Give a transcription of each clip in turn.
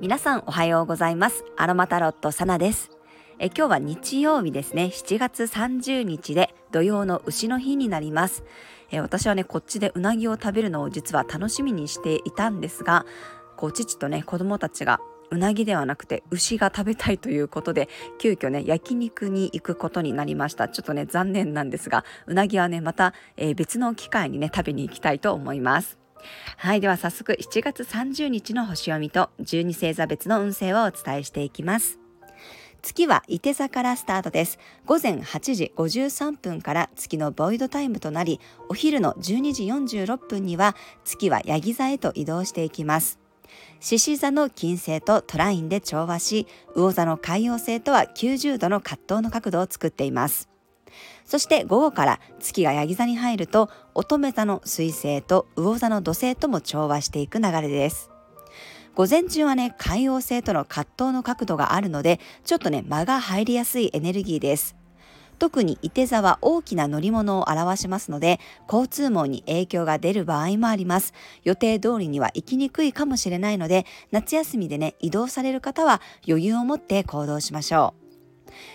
皆さんおはようございます。アロマタロットサナです。え今日は日曜日ですね。7月30日で土曜の牛の日になります。え私はねこっちでうなぎを食べるのを実は楽しみにしていたんですがこう父とね子供たちがうなぎではなくて牛が食べたいということで急遽ね焼肉に行くことになりました。ちょっとね残念なんですがうなぎはねまた、えー、別の機会にね食べに行きたいと思います。はいでは早速7月30日の星読みと12星座別の運勢をお伝えしていきます。月は伊手座からスタートです。午前8時53分から月のボイドタイムとなりお昼の12時46分には月はヤギ座へと移動していきます。獅子座の金星とトラインで調和し、魚座の海洋星とは90度の葛藤の角度を作っています。そして午後から月がヤギ座に入ると乙女座の水星と魚座の土星とも調和していく流れです。午前中はね、海洋星との葛藤の角度があるので、ちょっとね、間が入りやすいエネルギーです。特に伊手座は大きな乗り物を表しますので、交通網に影響が出る場合もあります。予定通りには行きにくいかもしれないので、夏休みでね、移動される方は余裕を持って行動しましょう。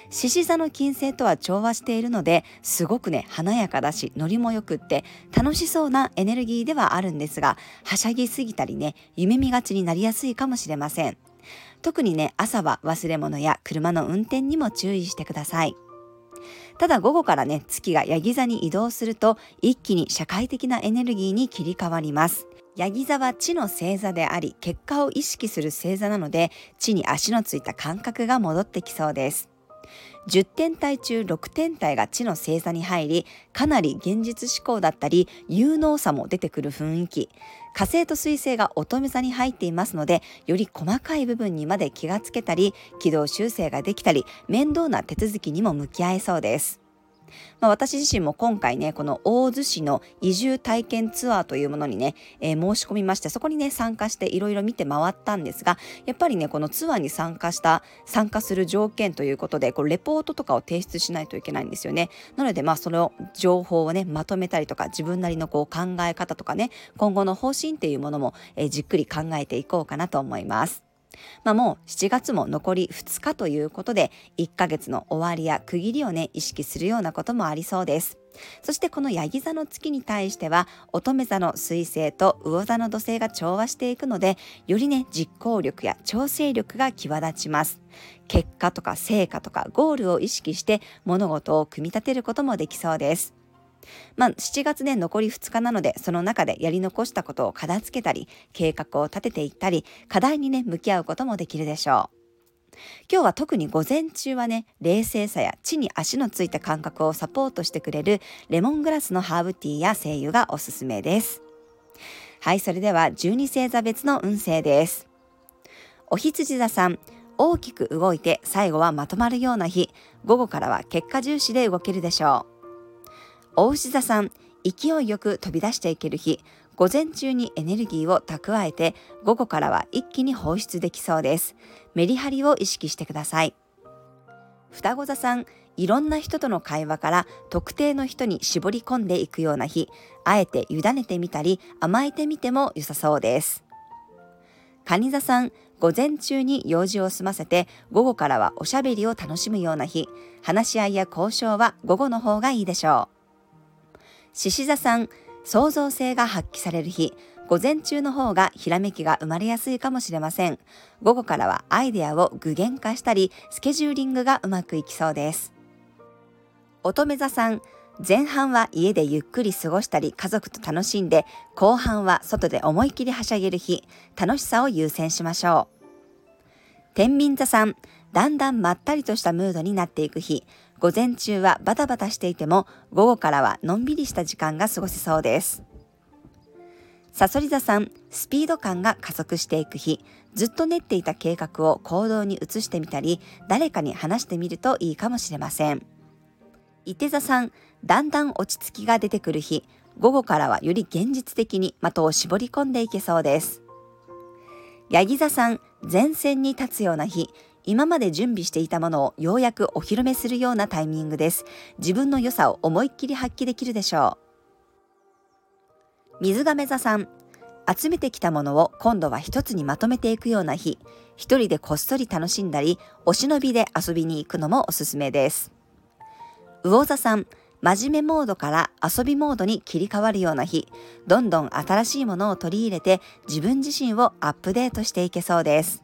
獅子座の金星とは調和しているのですごくね華やかだしノリもよくって楽しそうなエネルギーではあるんですがはしゃぎすぎたりね夢見がちになりやすいかもしれません特にね朝は忘れ物や車の運転にも注意してくださいただ午後からね、月がヤギ座に移動すると、一気に社会的なエネルギーに切り替わります。ヤギ座は地の星座であり、結果を意識する星座なので、地に足のついた感覚が戻ってきそうです。10天体中6天体が地の星座に入り、かなり現実思考だったり、有能さも出てくる雰囲気。火星と水星が乙女座に入っていますので、より細かい部分にまで気がつけたり、軌道修正ができたり、面倒な手続きにも向き合えそうです。まあ、私自身も今回ね、この大洲市の移住体験ツアーというものにね、えー、申し込みまして、そこにね、参加していろいろ見て回ったんですが、やっぱりね、このツアーに参加した、参加する条件ということで、これレポートとかを提出しないといけないんですよね。なので、まあ、その情報をね、まとめたりとか、自分なりのこう考え方とかね、今後の方針っていうものも、えー、じっくり考えていこうかなと思います。まあ、もう7月も残り2日ということで1ヶ月の終わりや区切りをね意識するようなこともありそうです。そしてこのヤギ座の月に対しては乙女座の水星と魚座の土星が調和していくのでよりね実行力や調整力が際立ちます結果とか成果とかゴールを意識して物事を組み立てることもできそうですまあ、7月で残り2日なので、その中でやり残したことを片付けたり、計画を立てていったり、課題にね、向き合うこともできるでしょう。今日は特に午前中はね、冷静さや地に足のついた感覚をサポートしてくれるレモングラスのハーブティーや精油がおすすめです。はい、それでは12星座別の運勢です。お羊座さん、大きく動いて最後はまとまるような日、午後からは結果重視で動けるでしょう。大牛座さん、勢いよく飛び出していける日、午前中にエネルギーを蓄えて、午後からは一気に放出できそうです。メリハリを意識してください。双子座さん、いろんな人との会話から特定の人に絞り込んでいくような日、あえて委ねてみたり甘えてみても良さそうです。蟹座さん、午前中に用事を済ませて午後からはおしゃべりを楽しむような日、話し合いや交渉は午後の方がいいでしょう。獅子座さん、創造性が発揮される日、午前中の方がひらめきが生まれやすいかもしれません。午後からはアイデアを具現化したり、スケジューリングがうまくいきそうです。乙女座さん、前半は家でゆっくり過ごしたり家族と楽しんで、後半は外で思い切りはしゃげる日、楽しさを優先しましょう。天秤座さん、だんだんまったりとしたムードになっていく日、午前中はバタバタしていても、午後からはのんびりした時間が過ごせそうです。さそり座さん、スピード感が加速していく日、ずっと練っていた計画を行動に移してみたり、誰かに話してみるといいかもしれません。伊手座さん、だんだん落ち着きが出てくる日、午後からはより現実的に的を絞り込んでいけそうです。ヤギ座さん、前線に立つような日、今まで準備していたものをようやくお披露目するようなタイミングです。自分の良さを思いっきり発揮できるでしょう。水亀座さん、集めてきたものを今度は一つにまとめていくような日一人でこっそり楽しんだりお忍びで遊びに行くのもおすすめです魚座さん真面目モードから遊びモードに切り替わるような日どんどん新しいものを取り入れて自分自身をアップデートしていけそうです